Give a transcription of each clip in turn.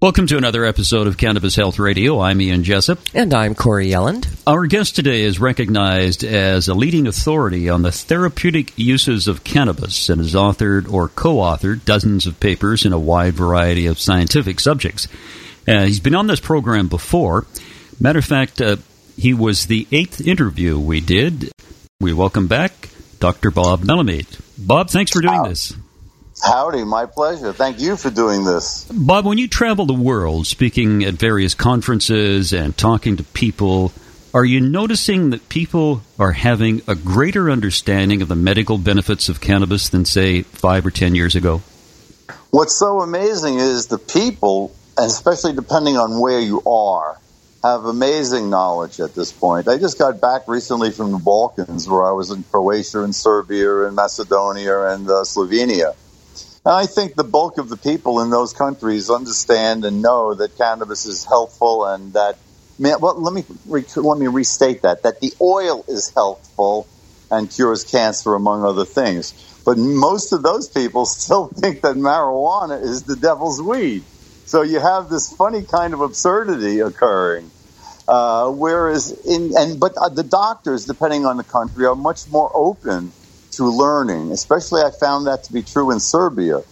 Welcome to another episode of Cannabis Health Radio. I'm Ian Jessup. And I'm Corey Yelland. Our guest today is recognized as a leading authority on the therapeutic uses of cannabis and has authored or co authored dozens of papers in a wide variety of scientific subjects. Uh, he's been on this program before. Matter of fact, uh, he was the eighth interview we did. We welcome back Dr. Bob Melamede. Bob, thanks for doing this. Howdy, my pleasure. Thank you for doing this. Bob, when you travel the world speaking at various conferences and talking to people, are you noticing that people are having a greater understanding of the medical benefits of cannabis than, say, five or ten years ago? What's so amazing is the people, and especially depending on where you are, have amazing knowledge at this point. I just got back recently from the Balkans, where I was in Croatia and Serbia and Macedonia and uh, Slovenia I think the bulk of the people in those countries understand and know that cannabis is helpful and that, well, let me, let me restate that, that the oil is helpful and cures cancer, among other things. But most of those people still think that marijuana is the devil's weed. So you have this funny kind of absurdity occurring. Uh, whereas in, and, but uh, the doctors, depending on the country, are much more open to learning. Especially, I found that to be true in Serbia,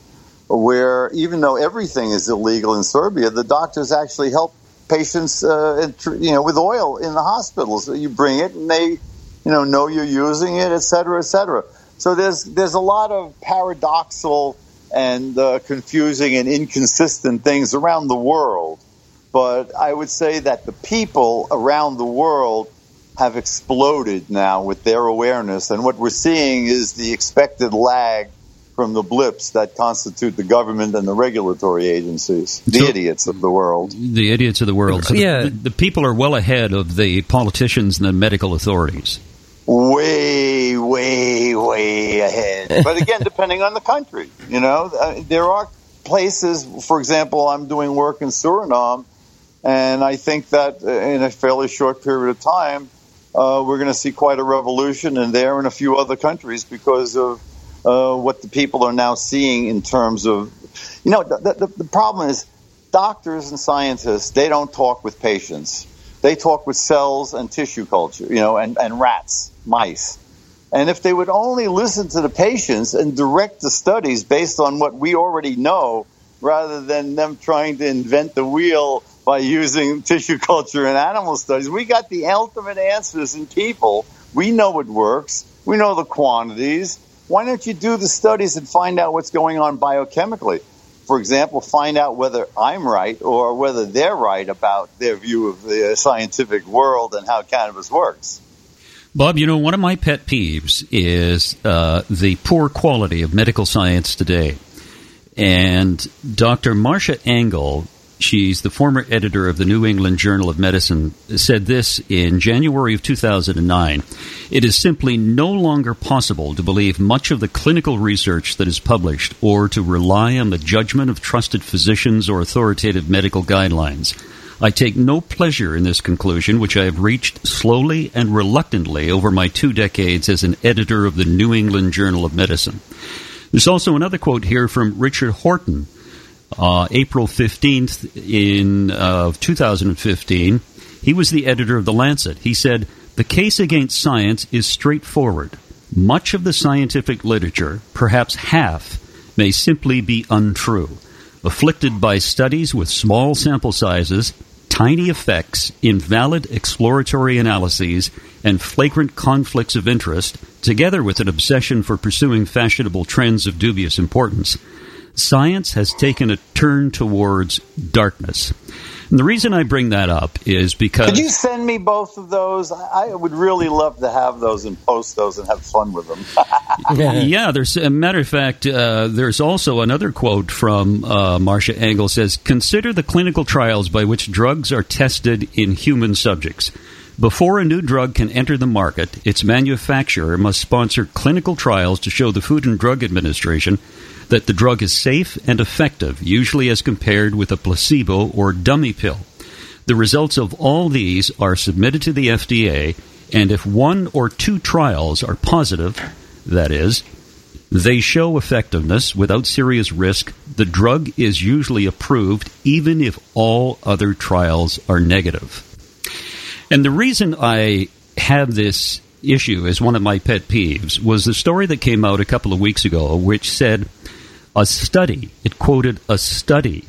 where even though everything is illegal in Serbia, the doctors actually help patients, uh, you know, with oil in the hospitals. You bring it, and they, you know, know you're using it, et cetera, et cetera. So there's there's a lot of paradoxical and uh, confusing and inconsistent things around the world. But I would say that the people around the world have exploded now with their awareness. And what we're seeing is the expected lag from the blips that constitute the government and the regulatory agencies, the so, idiots of the world. The idiots of the world. So yeah. The, the, people are well ahead of the politicians and the medical authorities. Way, way, way ahead. But again, depending on the country, you know, uh, there are places, for example, I'm doing work in Suriname, and I think that in a fairly short period of time, uh, we're going to see quite a revolution in there and a few other countries because of uh, what the people are now seeing in terms of, you know, the, the, the problem is doctors and scientists, they don't talk with patients. They talk with cells and tissue culture, you know, and, and rats, mice. And if they would only listen to the patients and direct the studies based on what we already know, rather than them trying to invent the wheel by using tissue culture and animal studies. We got the ultimate answers in people. We know it works. We know the quantities. Why don't you do the studies and find out what's going on biochemically? For example, find out whether I'm right or whether they're right about their view of the scientific world and how cannabis works. Bob, you know, one of my pet peeves is uh, the poor quality of medical science today. And Dr. Marcia Angell she's the former editor of the New England Journal of Medicine, said this in January of 2009. It is simply no longer possible to believe much of the clinical research that is published or to rely on the judgment of trusted physicians or authoritative medical guidelines. I take no pleasure in this conclusion, which I have reached slowly and reluctantly over my two decades as an editor of the New England Journal of Medicine. There's also another quote here from Richard Horton, uh, April 15th in uh, 2015. He was the editor of The Lancet. He said, The case against science is straightforward. Much of the scientific literature, perhaps half, may simply be untrue. Afflicted by studies with small sample sizes, tiny effects, invalid exploratory analyses, and flagrant conflicts of interest, together with an obsession for pursuing fashionable trends of dubious importance, science has taken a turn towards darkness. And the reason I bring that up is because. Could you send me both of those? I would really love to have those and post those and have fun with them. yeah, there's a matter of fact. Uh, there's also another quote from uh, Marcia Angell says, "Consider the clinical trials by which drugs are tested in human subjects." Before a new drug can enter the market, its manufacturer must sponsor clinical trials to show the Food and Drug Administration that the drug is safe and effective, usually as compared with a placebo or dummy pill. The results of all these are submitted to the FDA, and if one or two trials are positive, that is, they show effectiveness without serious risk, the drug is usually approved even if all other trials are negative. And the reason I have this issue as one of my pet peeves was the story that came out a couple of weeks ago, which said a study, it quoted a study,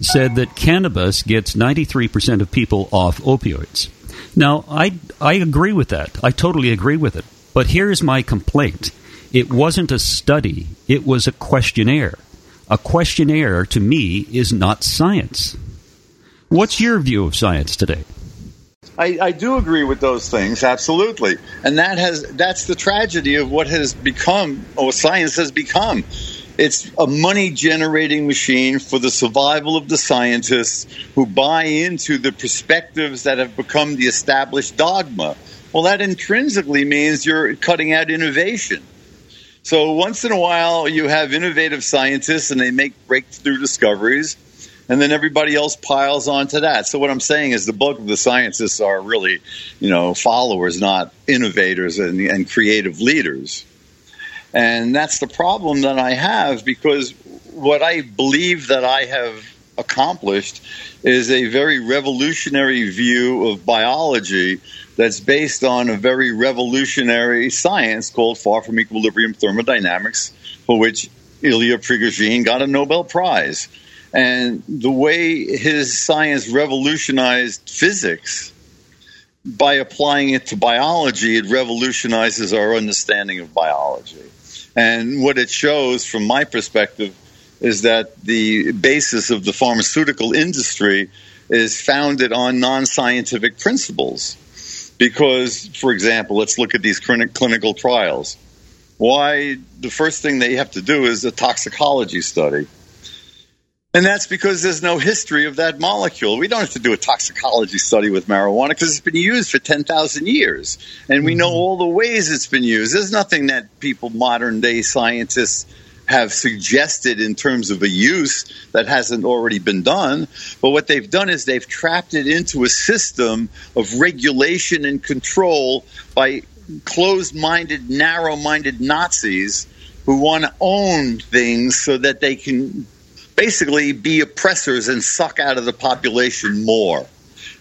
said that cannabis gets 93% of people off opioids. Now, I, I agree with that. I totally agree with it. But here's my complaint it wasn't a study, it was a questionnaire. A questionnaire, to me, is not science. What's your view of science today? I, I, do agree with those things, absolutely, and that has that's the tragedy of what has become, or science has become. It's a money generating machine for the survival of the scientists who buy into the perspectives that have become the established dogma. Well, that intrinsically means you're cutting out innovation. So once in a while, you have innovative scientists and they make breakthrough discoveries, and then everybody else piles onto that. So what I'm saying is the bulk of the scientists are really, you know, followers, not innovators and, and creative leaders. And that's the problem that I have because what I believe that I have accomplished is a very revolutionary view of biology that's based on a very revolutionary science called far from equilibrium thermodynamics, for which Ilya Prigogine got a Nobel Prize. And the way his science revolutionized physics by applying it to biology, it revolutionizes our understanding of biology. And what it shows, from my perspective, is that the basis of the pharmaceutical industry is founded on non scientific principles. Because, for example, let's look at these clinical trials. Why the first thing they have to do is a toxicology study. And that's because there's no history of that molecule. We don't have to do a toxicology study with marijuana because it's been used for 10,000 years. And we know mm-hmm. all the ways it's been used. There's nothing that people, modern day scientists, have suggested in terms of a use that hasn't already been done. But what they've done is they've trapped it into a system of regulation and control by closed minded, narrow minded Nazis who want to own things so that they can basically be oppressors and suck out of the population more.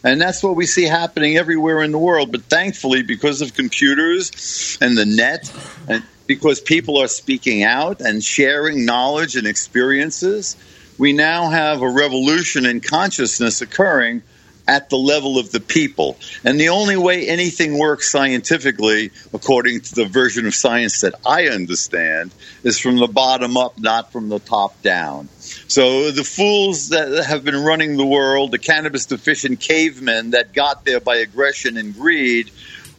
And that's what we see happening everywhere in the world. But thankfully, because of computers and the net, and because people are speaking out and sharing knowledge and experiences, we now have a revolution in consciousness occurring at the level of the people. And the only way anything works scientifically, according to the version of science that I understand, is from the bottom up, not from the top down. So the fools that have been running the world, the cannabis deficient cavemen that got there by aggression and greed,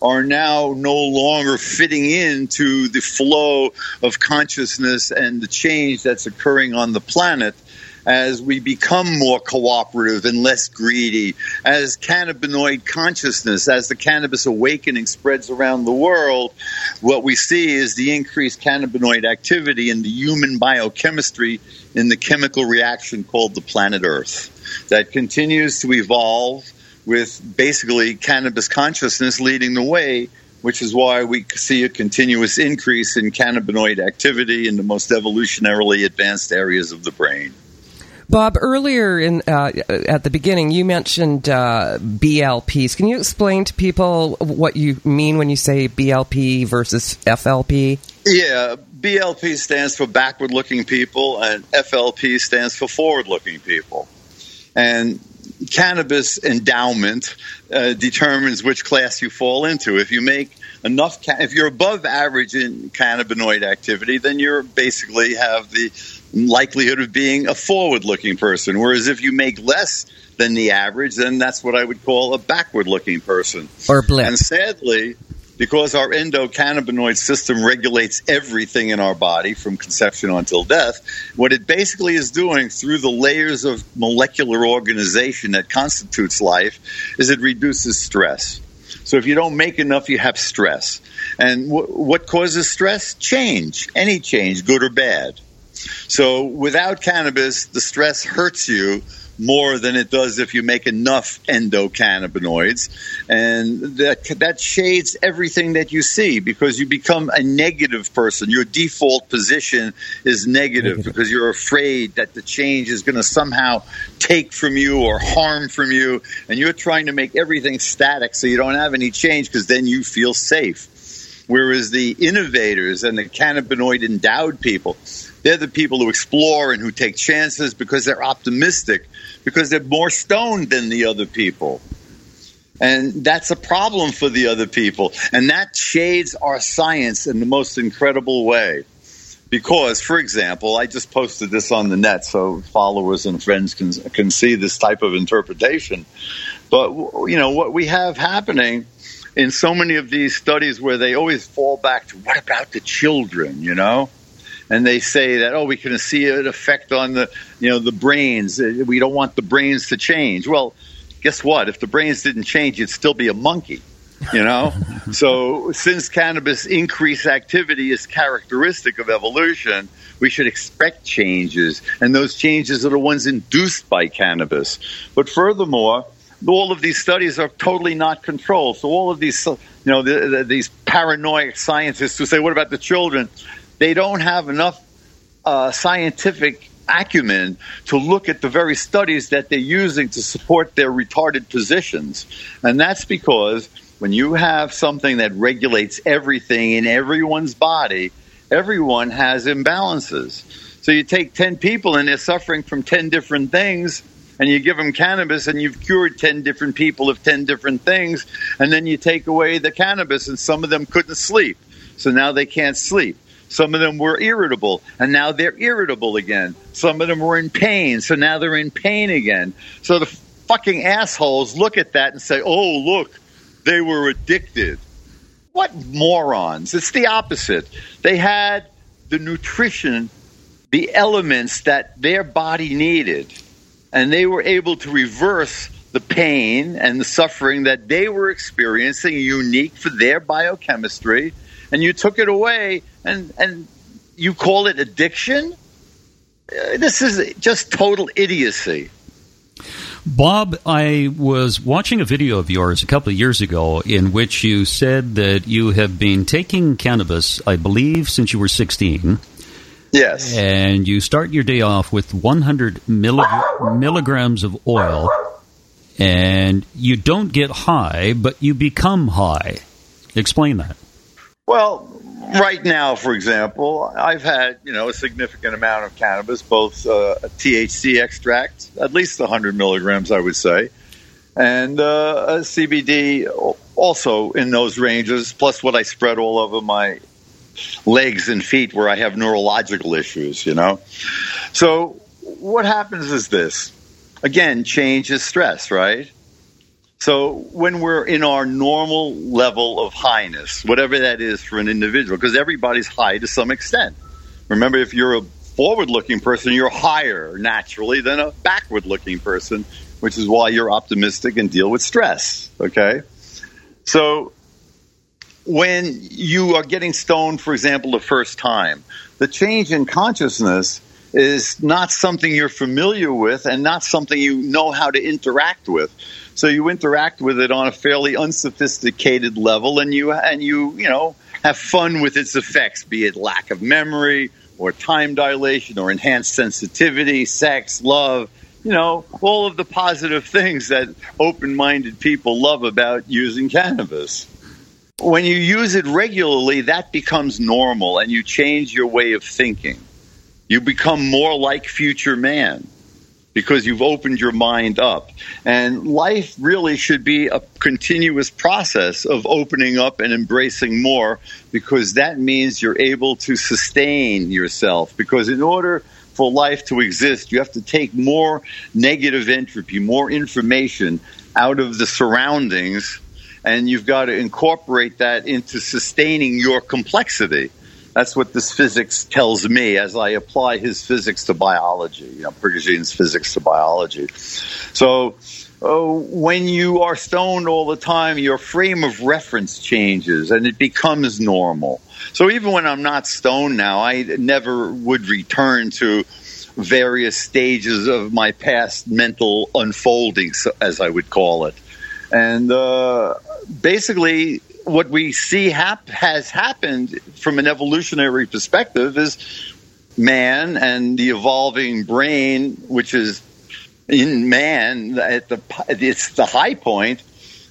are now no longer fitting into the flow of consciousness and the change that's occurring on the planet as we become more cooperative and less greedy, as cannabinoid consciousness, as the cannabis awakening spreads around the world, what we see is the increased cannabinoid activity in the human biochemistry in the chemical reaction called the planet Earth that continues to evolve with basically cannabis consciousness leading the way which is why we see a continuous increase in cannabinoid activity in the most evolutionarily advanced areas of the brain. Bob, earlier in uh, at the beginning, you mentioned uh, BLPs. Can you explain to people what you mean when you say BLP versus FLP? Yeah, BLP stands for backward looking people, and FLP stands for forward looking people. And cannabis endowment uh, determines which class you fall into. If you make enough. Ca- if you're above average in cannabinoid activity, then you're basically have the likelihood of being a forward-looking person. Whereas if you make less than the average, then that's what I would call a backward-looking person. Or blip. And sadly, because our endocannabinoid system regulates everything in our body from conception until death, what it basically is doing through the layers of molecular organization that constitutes life is it reduces stress. So if you don't make enough, you have stress. And wh- what causes stress? Change. Any change, good or bad. So without cannabis, the stress hurts you more than it does if you make enough endocannabinoids. And that, that shades everything that you see because you become a negative person. Your default position is negative, negative. because you're afraid that the change is going to somehow take from you or harm from you. And you're trying to make everything static so you don't have any change because then you feel safe. Whereas the innovators and the cannabinoid endowed people, they're the people who explore and who take chances because they're optimistic, because they're more stoned than the other people. And that's a problem for the other people. And that shades our science in the most incredible way. Because, for example, I just posted this on the net so followers and friends can, can see this type of interpretation. But, you know, what we have happening in so many of these studies where they always fall back to what about the children, you know? And they say that oh, we can see an effect on the you know the brains. Uh, we don't want the brains to change. Well, guess what? If the brains didn't change, you'd still be a monkey. You know, so since cannabis increased activity is characteristic of evolution, we should expect changes, and those changes are the ones induced by cannabis. But furthermore, all of these studies are totally not controlled. So all of these, you know, the, the, these paranoid scientists who say, "What about the children?" They don't have enough uh, scientific acumen to look at the very studies that they're using to support their retarded positions, and that's because when you have something that regulates everything in everyone's body, everyone has imbalances. So you take 10 people and they're suffering from 10 different things and you give them cannabis and you've cured 10 different people of 10 different things and then you take away the cannabis and some of them couldn't sleep. So now they can't sleep some of them were irritable and now they're irritable again. Some of them were in pain so now they're in pain again. So the fucking assholes look at that and say oh look they were addicted. What morons? It's the opposite. They had the nutrition the elements that their body needed and they were able to reverse the pain and the suffering that they were experiencing, unique for their biochemistry, and you took it away and, and you call it addiction? Uh, this is just total idiocy. Bob, I was watching a video of yours a couple of years ago in which you said that you have been taking cannabis, I believe, since you were 16. Yes. And you start your day off with 100 millig- milligrams of oil, and you don't get high, but you become high. Explain that. Well, right now, for example, I've had you know a significant amount of cannabis, both uh, THC extract, at least 100 milligrams, I would say, and uh, CBD also in those ranges, plus what I spread all over my legs and feet where I have neurological issues, you know? So what happens is this. Again, change is stress, right? So when we're in our normal level of highness, whatever that is for an individual, because everybody's high to some extent. Remember, if you're a forward looking person, you're higher naturally than a backward looking person, which is why you're optimistic and deal with stress. Okay? So when you are getting stoned, for example, the first time, the change in consciousness is not something you're familiar with and not something you know how to interact with. So you interact with it on a fairly unsophisticated level and you and you, you know, have fun with its effects, be it lack of memory or time dilation or enhanced sensitivity, sex, love, you know, all of the positive things that open-minded people love about using cannabis when you use it regularly, that becomes normal and you change your way of thinking. You become more like future man. Because you've opened your mind up. And life really should be a continuous process of opening up and embracing more because that means you're able to sustain yourself. Because in order for life to exist, you have to take more negative entropy, more information out of the surroundings, and you've got to incorporate that into sustaining your complexity. That's what this physics tells me as I apply his physics to biology, you know, Prigogine's physics to biology. So, uh, when you are stoned all the time, your frame of reference changes and it becomes normal. So, even when I'm not stoned now, I never would return to various stages of my past mental unfolding, as I would call it. And uh, basically, what we see hap- has happened from an evolutionary perspective is man and the evolving brain, which is in man at the it's the high point.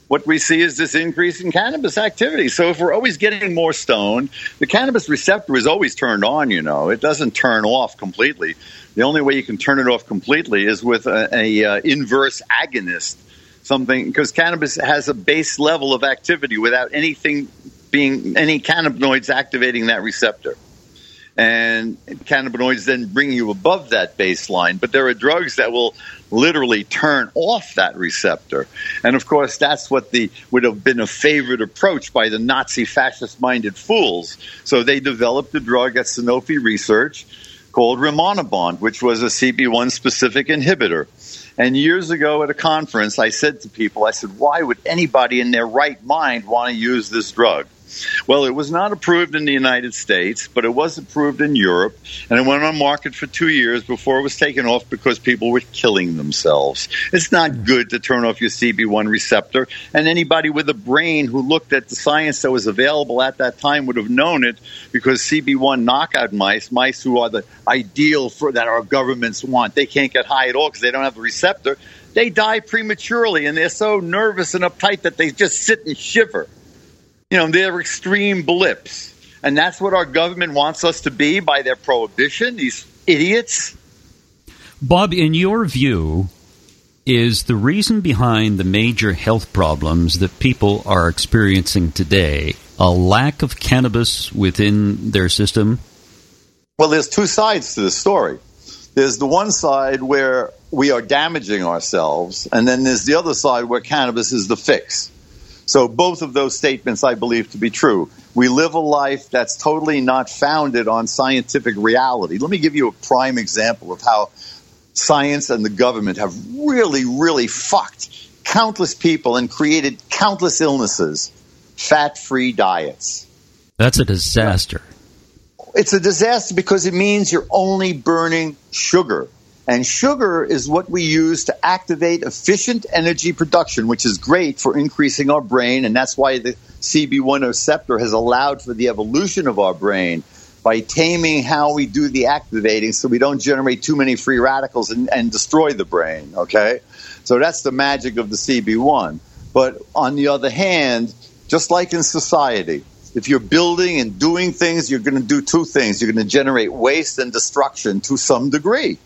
What we see is this increase in cannabis activity. So if we're always getting more stoned, the cannabis receptor is always turned on. You know, it doesn't turn off completely. The only way you can turn it off completely is with a, a uh, inverse agonist something because cannabis has a base level of activity without anything being any cannabinoids activating that receptor. And cannabinoids then bring you above that baseline. But there are drugs that will literally turn off that receptor. And of course, that's what the would have been a favorite approach by the Nazi fascist minded fools. So they developed a drug at Sanofi Research called Rimonabant, which was a CB1 specific inhibitor. And years ago at a conference, I said to people, I said, why would anybody in their right mind want to use this drug? Well, it was not approved in the United States, but it was approved in Europe, and it went on market for two years before it was taken off because people were killing themselves. It's not good to turn off your CB1 receptor, and anybody with a brain who looked at the science that was available at that time would have known it because CB1 knockout mice, mice who are the ideal for that our governments want, they can't get high at all because they don't have the receptor. They die prematurely, and they're so nervous and uptight that they just sit and shiver you know, they're extreme blips. And that's what our government wants us to be by their prohibition, these idiots. Bob, in your view, is the reason behind the major health problems that people are experiencing today a lack of cannabis within their system? Well, there's two sides to the story. There's the one side where we are damaging ourselves, and then there's the other side where cannabis is the fix. So both of those statements I believe to be true. We live a life that's totally not founded on scientific reality. Let me give you a prime example of how science and the government have really, really fucked countless people and created countless illnesses. Fat free diets. That's a disaster. It's a disaster because it means you're only burning sugar. And sugar is what we use to activate efficient energy production, which is great for increasing our brain. And that's why the CB1 receptor has allowed for the evolution of our brain by taming how we do the activating so we don't generate too many free radicals and, and destroy the brain. Okay? So that's the magic of the CB1. But on the other hand, just like in society, if you're building and doing things, you're going to do two things. You're going to generate waste and destruction to some degree.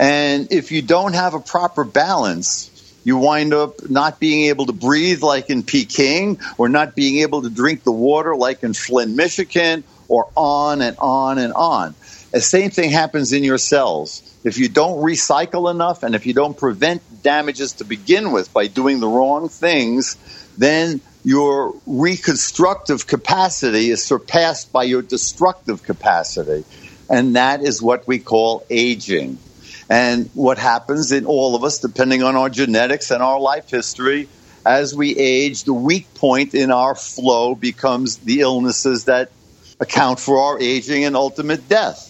And if you don't have a proper balance, you wind up not being able to breathe like in Peking, or not being able to drink the water like in Flint, Michigan, or on and on and on. The same thing happens in your cells. If you don't recycle enough and if you don't prevent damages to begin with by doing the wrong things, then your reconstructive capacity is surpassed by your destructive capacity. And that is what we call aging. And what happens in all of us, depending on our genetics and our life history, as we age, the weak point in our flow becomes the illnesses that account for our aging and ultimate death.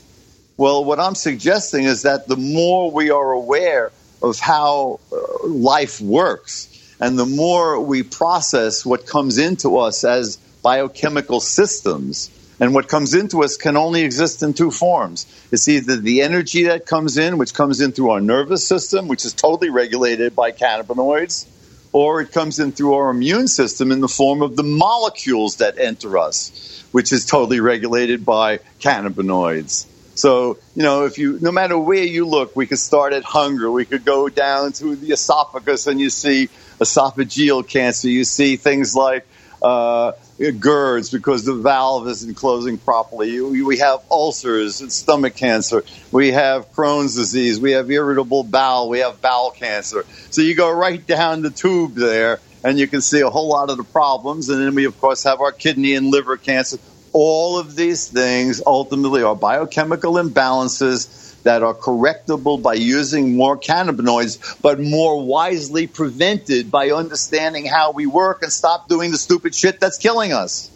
Well, what I'm suggesting is that the more we are aware of how uh, life works, and the more we process what comes into us as biochemical systems, and what comes into us can only exist in two forms. It's either the energy that comes in, which comes in through our nervous system, which is totally regulated by cannabinoids, or it comes in through our immune system in the form of the molecules that enter us, which is totally regulated by cannabinoids. So, you know, if you, no matter where you look, we could start at hunger. We could go down to the esophagus and you see esophageal cancer. You see things like, uh, GERDs because the valve isn't closing properly. We have ulcers and stomach cancer. We have Crohn's disease. We have irritable bowel. We have bowel cancer. So you go right down the tube there and you can see a whole lot of the problems. And then we, of course, have our kidney and liver cancer. All of these things ultimately are biochemical imbalances that are correctable by using more cannabinoids, but more wisely prevented by understanding how we work and stop doing the stupid shit that's killing us.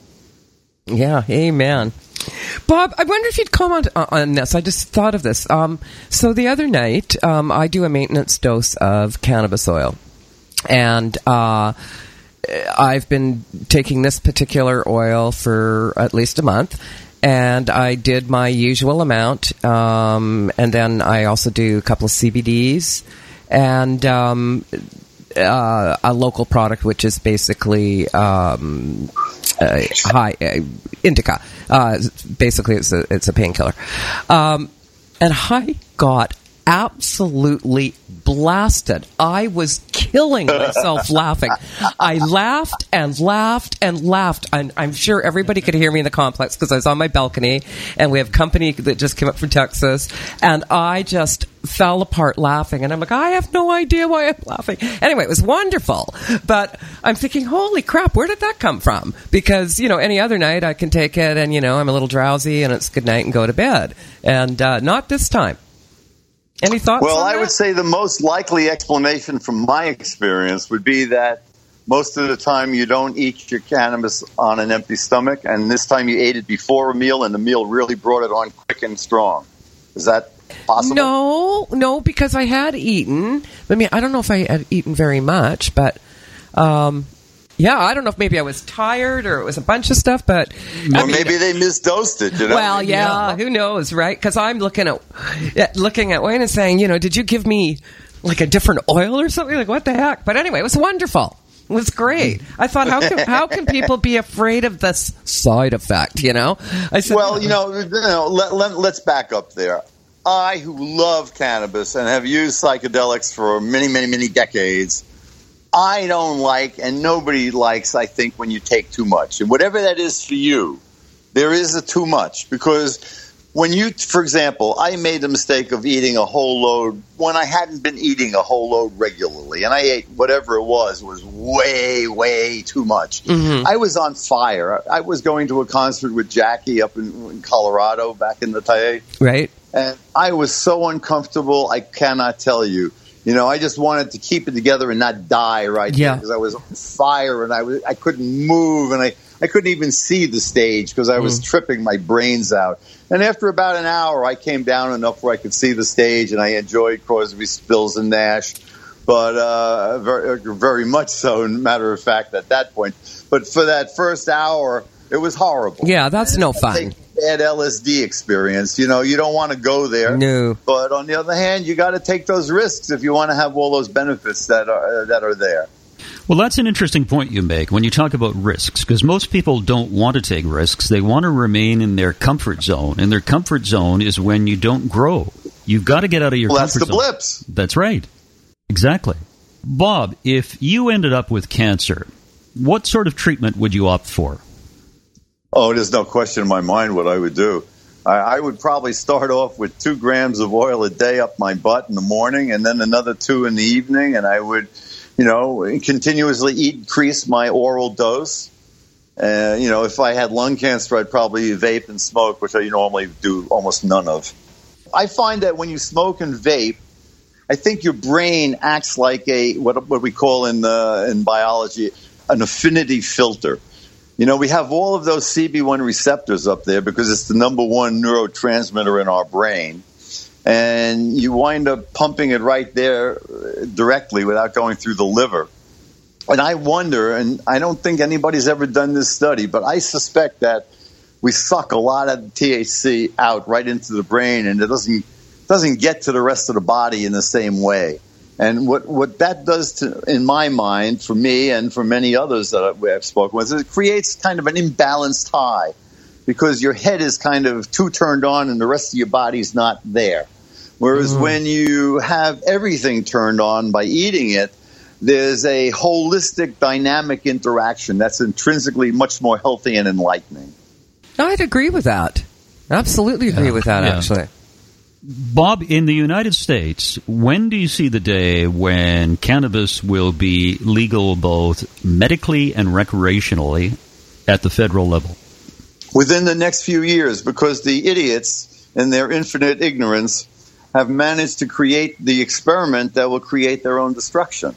Yeah, amen. Bob, I wonder if you'd comment on this. I just thought of this. Um, so the other night, um, I do a maintenance dose of cannabis oil, and uh, I've been taking this particular oil for at least a month and I did my usual amount, um, and then I also do a couple of CBDs and um, uh, a local product, which is basically um, uh, high uh, indica. Uh, basically, it's a it's a painkiller, um, and I got absolutely blasted. I was killing myself laughing. I laughed and laughed and laughed. And I'm sure everybody could hear me in the complex because I was on my balcony and we have company that just came up from Texas. And I just fell apart laughing. And I'm like, I have no idea why I'm laughing. Anyway, it was wonderful. But I'm thinking, holy crap, where did that come from? Because, you know, any other night I can take it and, you know, I'm a little drowsy and it's good night and go to bed. And uh, not this time. Any thoughts? Well, I would say the most likely explanation from my experience would be that most of the time you don't eat your cannabis on an empty stomach, and this time you ate it before a meal, and the meal really brought it on quick and strong. Is that possible? No, no, because I had eaten. I mean, I don't know if I had eaten very much, but um, yeah, I don't know if maybe I was tired or it was a bunch of stuff, but or I mean, maybe they misdosed it. You know? Well, yeah, yeah, who knows, right? Because I'm looking at looking at Wayne and saying, you know, did you give me like a different oil or something? Like what the heck? But anyway, it was wonderful. It was great. I thought, how can how can people be afraid of this side effect? You know, I said, well, you know, you know let, let, let's back up there. I, who love cannabis and have used psychedelics for many, many, many decades I don't like, and nobody likes, I think, when you take too much. And whatever that is for you, there is a too much because when you, for example, I made the mistake of eating a whole load when I hadn't been eating a whole load regularly, and I ate whatever it was was way, way too much. Mm-hmm. I was on fire. I was going to a concert with Jackie up in, in Colorado back in the day, right? And I was so uncomfortable. I cannot tell you. You know, I just wanted to keep it together and not die right yeah. because I was on fire and I was I couldn't move and I I couldn't even see the stage because I was mm. tripping my brains out. And after about an hour, I came down enough where I could see the stage and I enjoyed Crosby, Stills, and Nash. But uh, very, very much so, matter of fact, at that point. But for that first hour, it was horrible. Yeah, that's no fun bad LSD experience. You know, you don't want to go there. No. But on the other hand, you got to take those risks if you want to have all those benefits that are uh, that are there. Well, that's an interesting point you make when you talk about risks, because most people don't want to take risks. They want to remain in their comfort zone, and their comfort zone is when you don't grow. You've got to get out of your well, comfort that's the zone. blips. That's right. Exactly. Bob, if you ended up with cancer, what sort of treatment would you opt for? Oh, there's no question in my mind what I would do. I, I, would probably start off with two grams of oil a day up my butt in the morning, and then another two in the evening, and I would, you know, continuously increase my oral dose. Uh, you know, if I had lung cancer, I'd probably vape and smoke, which I normally do almost none of. I find that when you smoke and vape, I think your brain acts like a what what we call in the in biology an affinity filter. You know, we have all of those CB1 receptors up there because it's the number one neurotransmitter in our brain. And you wind up pumping it right there uh, directly without going through the liver. And I wonder, and I don't think anybody's ever done this study, but I suspect that we suck a lot of THC out right into the brain and it doesn't doesn't get to the rest of the body in the same way. And what, what that does to, in my mind, for me and for many others that I've spoken with, is it creates kind of an imbalanced high. because your head is kind of too turned on and the rest of your body's not there. Whereas mm. when you have everything turned on by eating it, there's a holistic dynamic interaction that's intrinsically much more healthy and enlightening. I'd agree with that. Absolutely agree yeah. with that, yeah. actually. Bob, in the United States, when do you see the day when cannabis will be legal both medically and recreationally at the federal level? Within the next few years, because the idiots, in their infinite ignorance, have managed to create the experiment that will create their own destruction.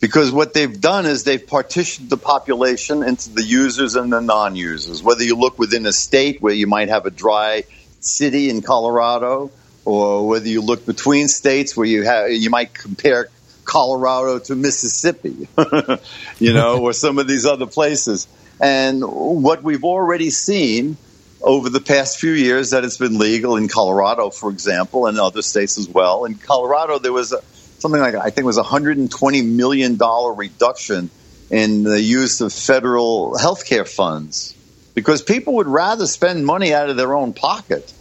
Because what they've done is they've partitioned the population into the users and the non users. Whether you look within a state where you might have a dry city in Colorado, or whether you look between states where you have you might compare Colorado to Mississippi, you know, or some of these other places. And what we've already seen over the past few years that it's been legal in Colorado, for example, and other states as well. In Colorado, there was a, something like I think it was a hundred and twenty million dollar reduction in the use of federal health care funds because people would rather spend money out of their own pocket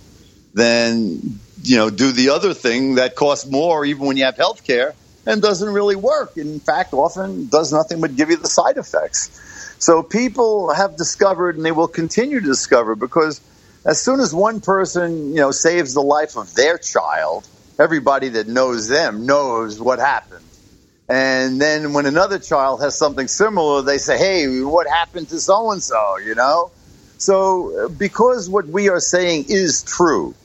than you know, do the other thing that costs more even when you have health care and doesn't really work. In fact, often does nothing but give you the side effects. So people have discovered and they will continue to discover because as soon as one person, you know, saves the life of their child, everybody that knows them knows what happened. And then when another child has something similar, they say, "Hey, what happened to so and so?" You know. So uh, because what we are saying is true,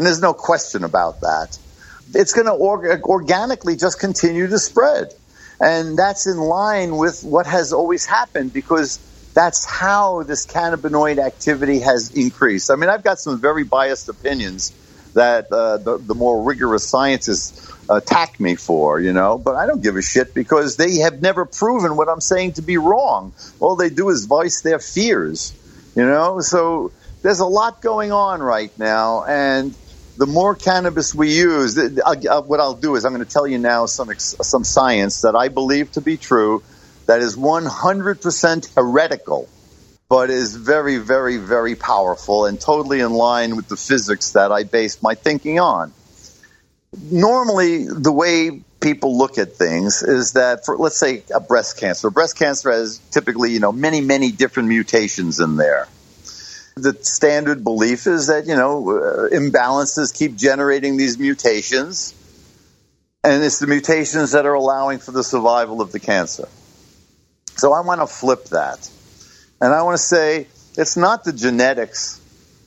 and there's no question about that. It's going to org- organically just continue to spread. And that's in line with what has always happened because that's how this cannabinoid activity has increased. I mean, I've got some very biased opinions that uh, the, the, more rigorous scientists attack me for, you know, but I don't give a shit because they have never proven what I'm saying to be wrong. All they do is voice their fears, you know, so there's a lot going on right now. And the more cannabis we use, what I'll do is I'm going to tell you now some some science that I believe to be true, that is 100% heretical, but is very, very, very powerful and totally in line with the physics that I base my thinking on. Normally, the way people look at things is that for let's say a breast cancer, breast cancer has typically you know many, many different mutations in there the standard belief is that, you know, uh, imbalances keep generating these mutations, and it's the mutations that are allowing for the survival of the cancer. So I want to flip that. And I want to say it's not the genetics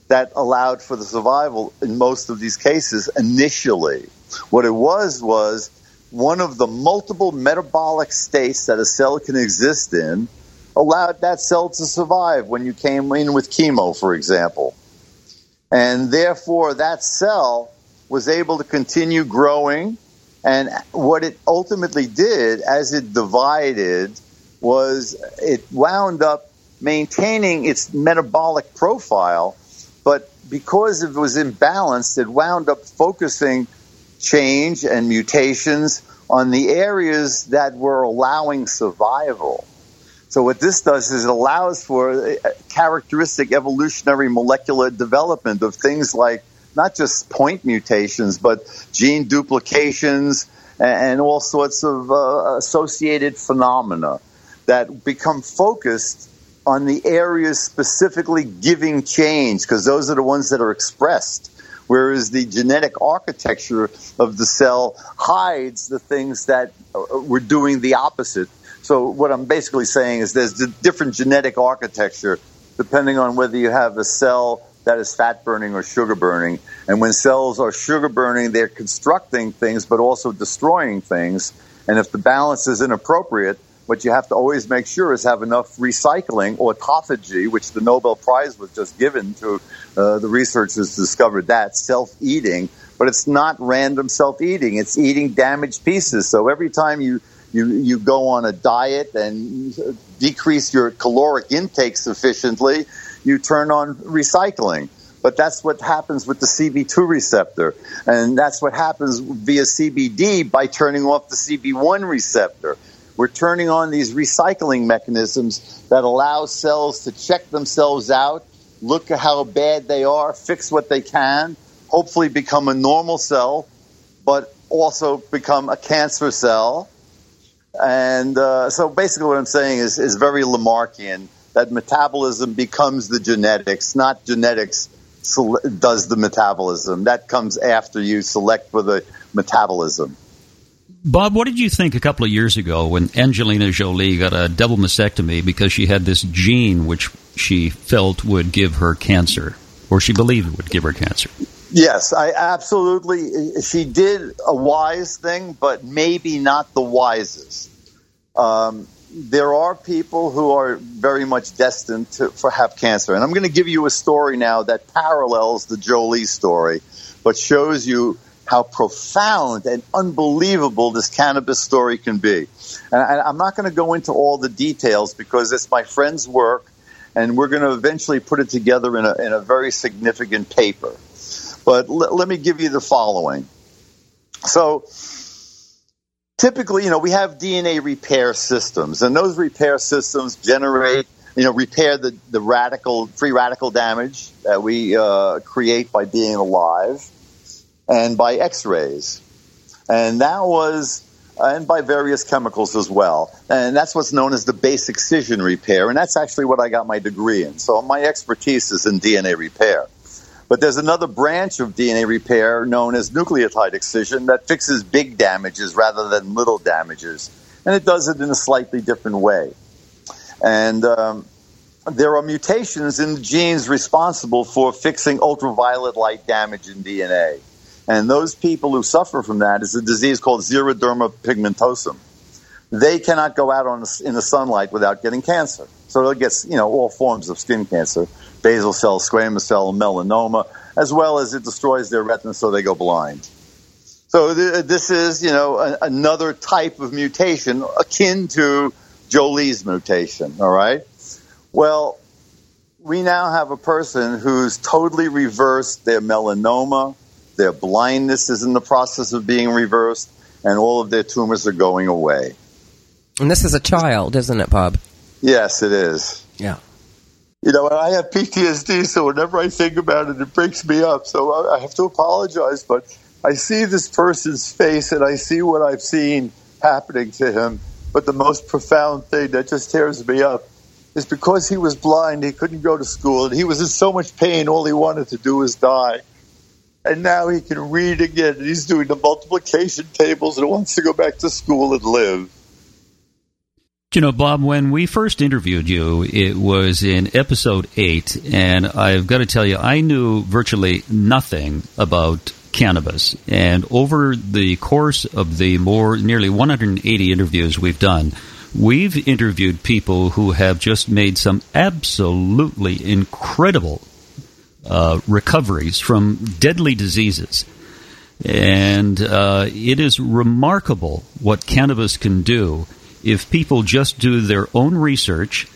that allowed for the survival in most of these cases initially. What it was was one of the multiple metabolic states that a cell can exist in allowed that cell to survive when you came in with chemo, for example. And therefore, that cell was able to continue growing. And what it ultimately did as it divided was it wound up maintaining its metabolic profile, but because it was imbalanced, it wound up focusing change and mutations on the areas that were allowing survival. So what this does is it allows for characteristic evolutionary molecular development of things like not just point mutations, but gene duplications and all sorts of uh, associated phenomena that become focused on the areas specifically giving change, because those are the ones that are expressed. Whereas the genetic architecture of the cell hides the things that uh, were doing the opposite so what I'm basically saying is there's a different genetic architecture depending on whether you have a cell that is fat burning or sugar burning. And when cells are sugar burning, they're constructing things but also destroying things. And if the balance is inappropriate, what you have to always make sure is have enough recycling, autophagy, which the Nobel Prize was just given to uh, the researchers discovered that self-eating, but it's not random self-eating. It's eating damaged pieces. So every time you you, you go on a diet and decrease your caloric intake sufficiently, you turn on recycling. But that's what happens with the CB2 receptor. And that's what happens via CBD by turning off the CB1 receptor. We're turning on these recycling mechanisms that allow cells to check themselves out look at how bad they are, fix what they can, hopefully become a normal cell, but also become a cancer cell. And uh, so basically, what I'm saying is, is very Lamarckian that metabolism becomes the genetics, not genetics does the metabolism. That comes after you select for the metabolism. Bob, what did you think a couple of years ago when Angelina Jolie got a double mastectomy because she had this gene which she felt would give her cancer, or she believed would give her cancer? Yes, I absolutely. She did a wise thing, but maybe not the wisest. Um, there are people who are very much destined to for have cancer, and I'm going to give you a story now that parallels the Jolie story, but shows you how profound and unbelievable this cannabis story can be. And I, am not going to go into all the details because it's my friend's work, and we're going to eventually put it together in a, in a very significant paper. But l- let me give you the following. So, typically, you know, we have DNA repair systems, and those repair systems generate, you know, repair the, the radical, free radical damage that we uh, create by being alive and by X-rays. And that was, and by various chemicals as well. And that's what's known as the base excision repair. And that's actually what I got my degree in. So my expertise is in DNA repair. But there's another branch of DNA repair known as nucleotide excision that fixes big damages rather than little damages. And it does it in a slightly different way. And um, there are mutations in the genes responsible for fixing ultraviolet light damage in DNA. And those people who suffer from that is a disease called xeroderma pigmentosum. They cannot go out on in the sunlight without getting cancer. So it gets, you know, all forms of skin cancer, basal cell, squamous cell, melanoma, as well as it destroys their retina so they go blind. So th- this is, you know, a- another type of mutation akin to Jolie's mutation, all right? Well, we now have a person who's totally reversed their melanoma, their blindness is in the process of being reversed, and all of their tumors are going away. And this is a child, isn't it, Bob? Yes, it is. Yeah. You know, I have PTSD, so whenever I think about it, it breaks me up. So I have to apologize, but I see this person's face and I see what I've seen happening to him. But the most profound thing that just tears me up is because he was blind, he couldn't go to school, and he was in so much pain, all he wanted to do was die and now he can read again. and He's doing the multiplication tables and wants to go back to school and live. You know, Bob, when we first interviewed you, it was in episode eight, and I've got to tell you, I knew virtually nothing about cannabis. And over the course of the more nearly 180 interviews we've done, we've interviewed people who have just made some absolutely incredible uh, recoveries from deadly diseases. And uh, it is remarkable what cannabis can do if people just do their own research,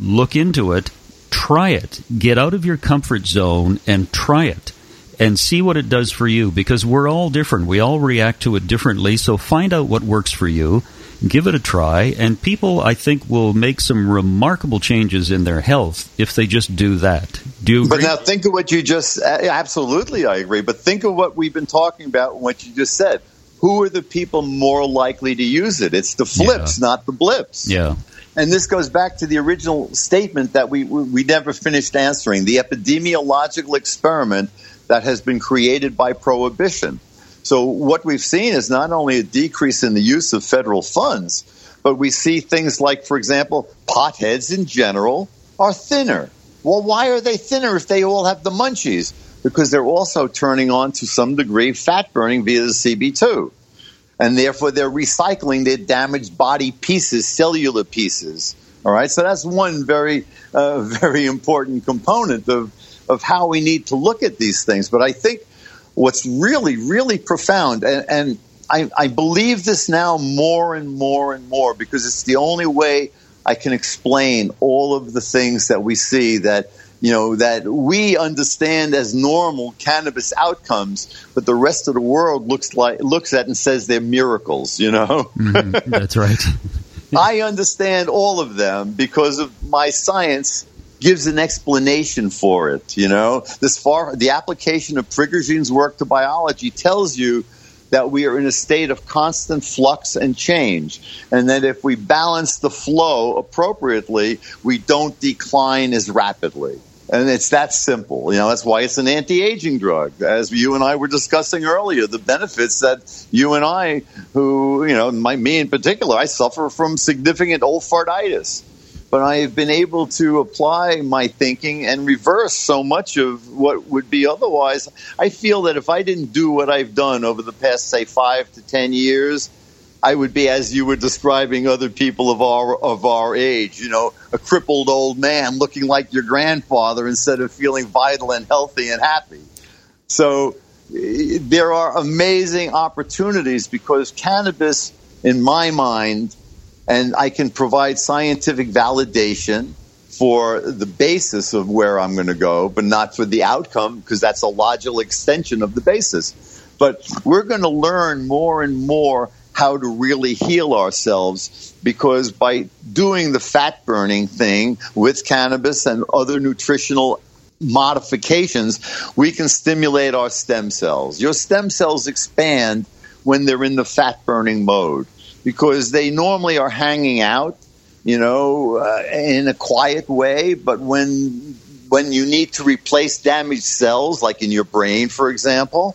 look into it, try it, get out of your comfort zone and try it and see what it does for you because we're all different. We all react to it differently. So find out what works for you give it a try, and people, I think, will make some remarkable changes in their health if they just do that. Do you agree? But now think of what you just absolutely, I agree. But think of what we've been talking about, and what you just said. Who are the people more likely to use it? It's the flips, yeah. not the blips. Yeah. And this goes back to the original statement that we we never finished answering: the epidemiological experiment that has been created by prohibition. So what we've seen is not only a decrease in the use of federal funds, but we see things like, for example, potheads in general are thinner. Well, why are they thinner if they all have the munchies? Because they're also turning on to some degree fat burning via the CB2. And therefore they're recycling their damaged body pieces, cellular pieces. All right. So that's one very, uh, very important component of, of how we need to look at these things. But I think what's really, really profound, and, and I, I believe this now more and more and more because it's the only way I can explain all of the things that we see that you know that we understand as normal cannabis outcomes, but the rest of the world looks like looks at and says they're miracles. You know, mm-hmm. that's right. I understand all of them because of my science gives an explanation for it. You know, this far the application of Prigogine's work to biology tells you that we are in a state of constant flux and change, and that if we balance the flow appropriately, we don't decline as rapidly. And it's that simple. You know, that's why it's an anti-aging drug. As you and I were discussing earlier, the benefits that you and I, who, you know, my, me in particular, I suffer from significant olfartitis but I have been able to apply my thinking and reverse so much of what would be otherwise. I feel that if I didn't do what I've done over the past, say, five to ten years, I would be, as you were describing other people of our of our age, you know, a crippled old man looking like your grandfather instead of feeling vital and healthy and happy. So there are amazing opportunities because cannabis, in my mind, and I can provide scientific validation for the basis of where I'm going to go, but not for the outcome because that's a logical extension of the basis. But we're going to learn more and more how to really heal ourselves because by doing the fat burning thing with cannabis and other nutritional modifications, we can stimulate our stem cells. Your stem cells expand when they're in the fat burning mode because they normally are hanging out, you know, uh, in a quiet way. But when when you need to replace damaged cells, like in your brain, for example,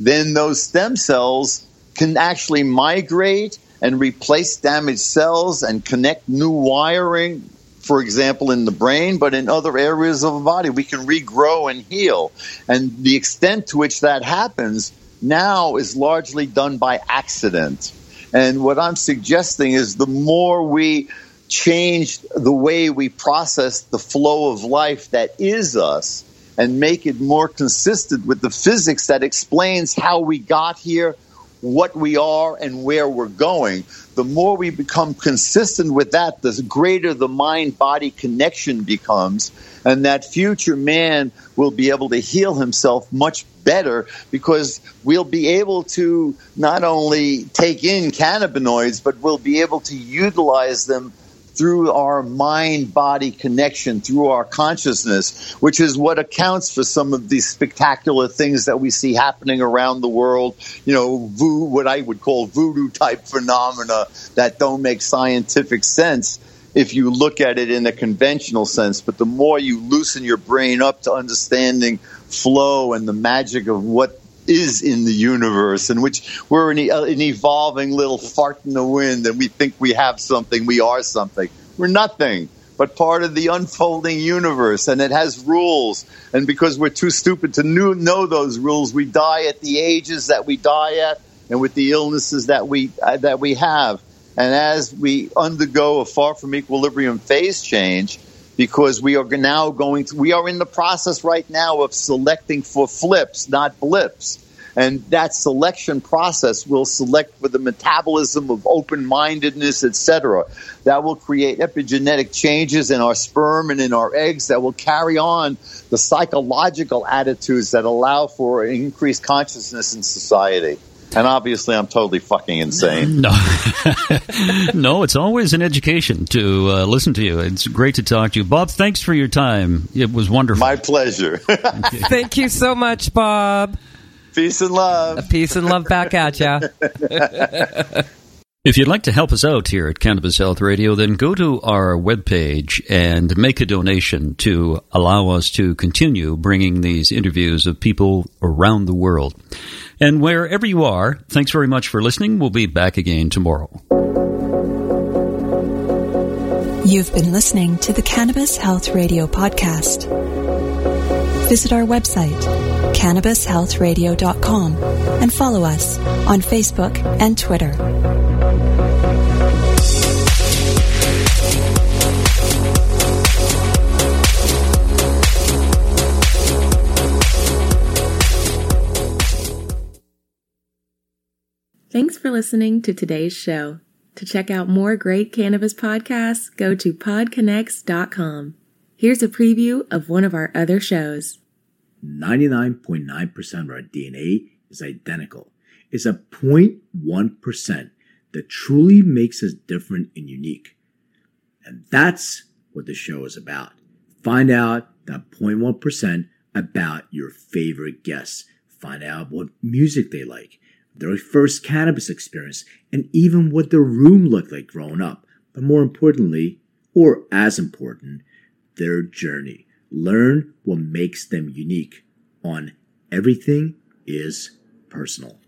then those stem cells can actually migrate and replace damaged cells and connect new wiring. For example, in the brain, but in other areas of the body, we can regrow and heal. And the extent to which that happens now is largely done by accident. And what I'm suggesting is the more we change the way we process the flow of life that is us and make it more consistent with the physics that explains how we got here, what we are, and where we're going, the more we become consistent with that, the greater the mind body connection becomes. And that future man will be able to heal himself much better because we'll be able to not only take in cannabinoids, but we'll be able to utilize them through our mind body connection, through our consciousness, which is what accounts for some of these spectacular things that we see happening around the world. You know, vo- what I would call voodoo type phenomena that don't make scientific sense if you look at it in a conventional sense. But the more you loosen your brain up to understanding flow and the magic of what is in the universe, in which we're an, an, evolving little fart in the wind, and we think we have something, we are something. We're nothing, but part of the unfolding universe, and it has rules. And because we're too stupid to know those rules, we die at the ages that we die at, and with the illnesses that we uh, that we have. And as we undergo a far from equilibrium phase change, because we are now going to, we are in the process right now of selecting for flips, not blips. And that selection process will select for the metabolism of open-mindedness, etc. That will create epigenetic changes in our sperm and in our eggs that will carry on the psychological attitudes that allow for increased consciousness in society. And obviously, I'm totally fucking insane. No, no, it's always an education to uh, listen to you. It's great to talk to you, Bob. Thanks for your time. It was wonderful. My pleasure. Thank you so much, Bob. Peace and love. Peace and love back at ya. If you'd like to help us out here at Cannabis Health Radio, then go to our webpage and make a donation to allow us to continue bringing these interviews of people around the world. And wherever you are, thanks very much for listening. We'll be back again tomorrow. You've been listening to the Cannabis Health Radio podcast. Visit our website, cannabishealthradio.com, and follow us on Facebook and Twitter. Thanks for listening to today's show. To check out more great cannabis podcasts, go to podconnects.com. Here's a preview of one of our other shows. 99.9% of our DNA is identical. It's a 0.1% that truly makes us different and unique. And that's what the show is about Find out that 0.1% about your favorite guests. Find out what music they like, their first cannabis experience, and even what their room looked like growing up. But more importantly, or as important, their journey. Learn what makes them unique on Everything is Personal.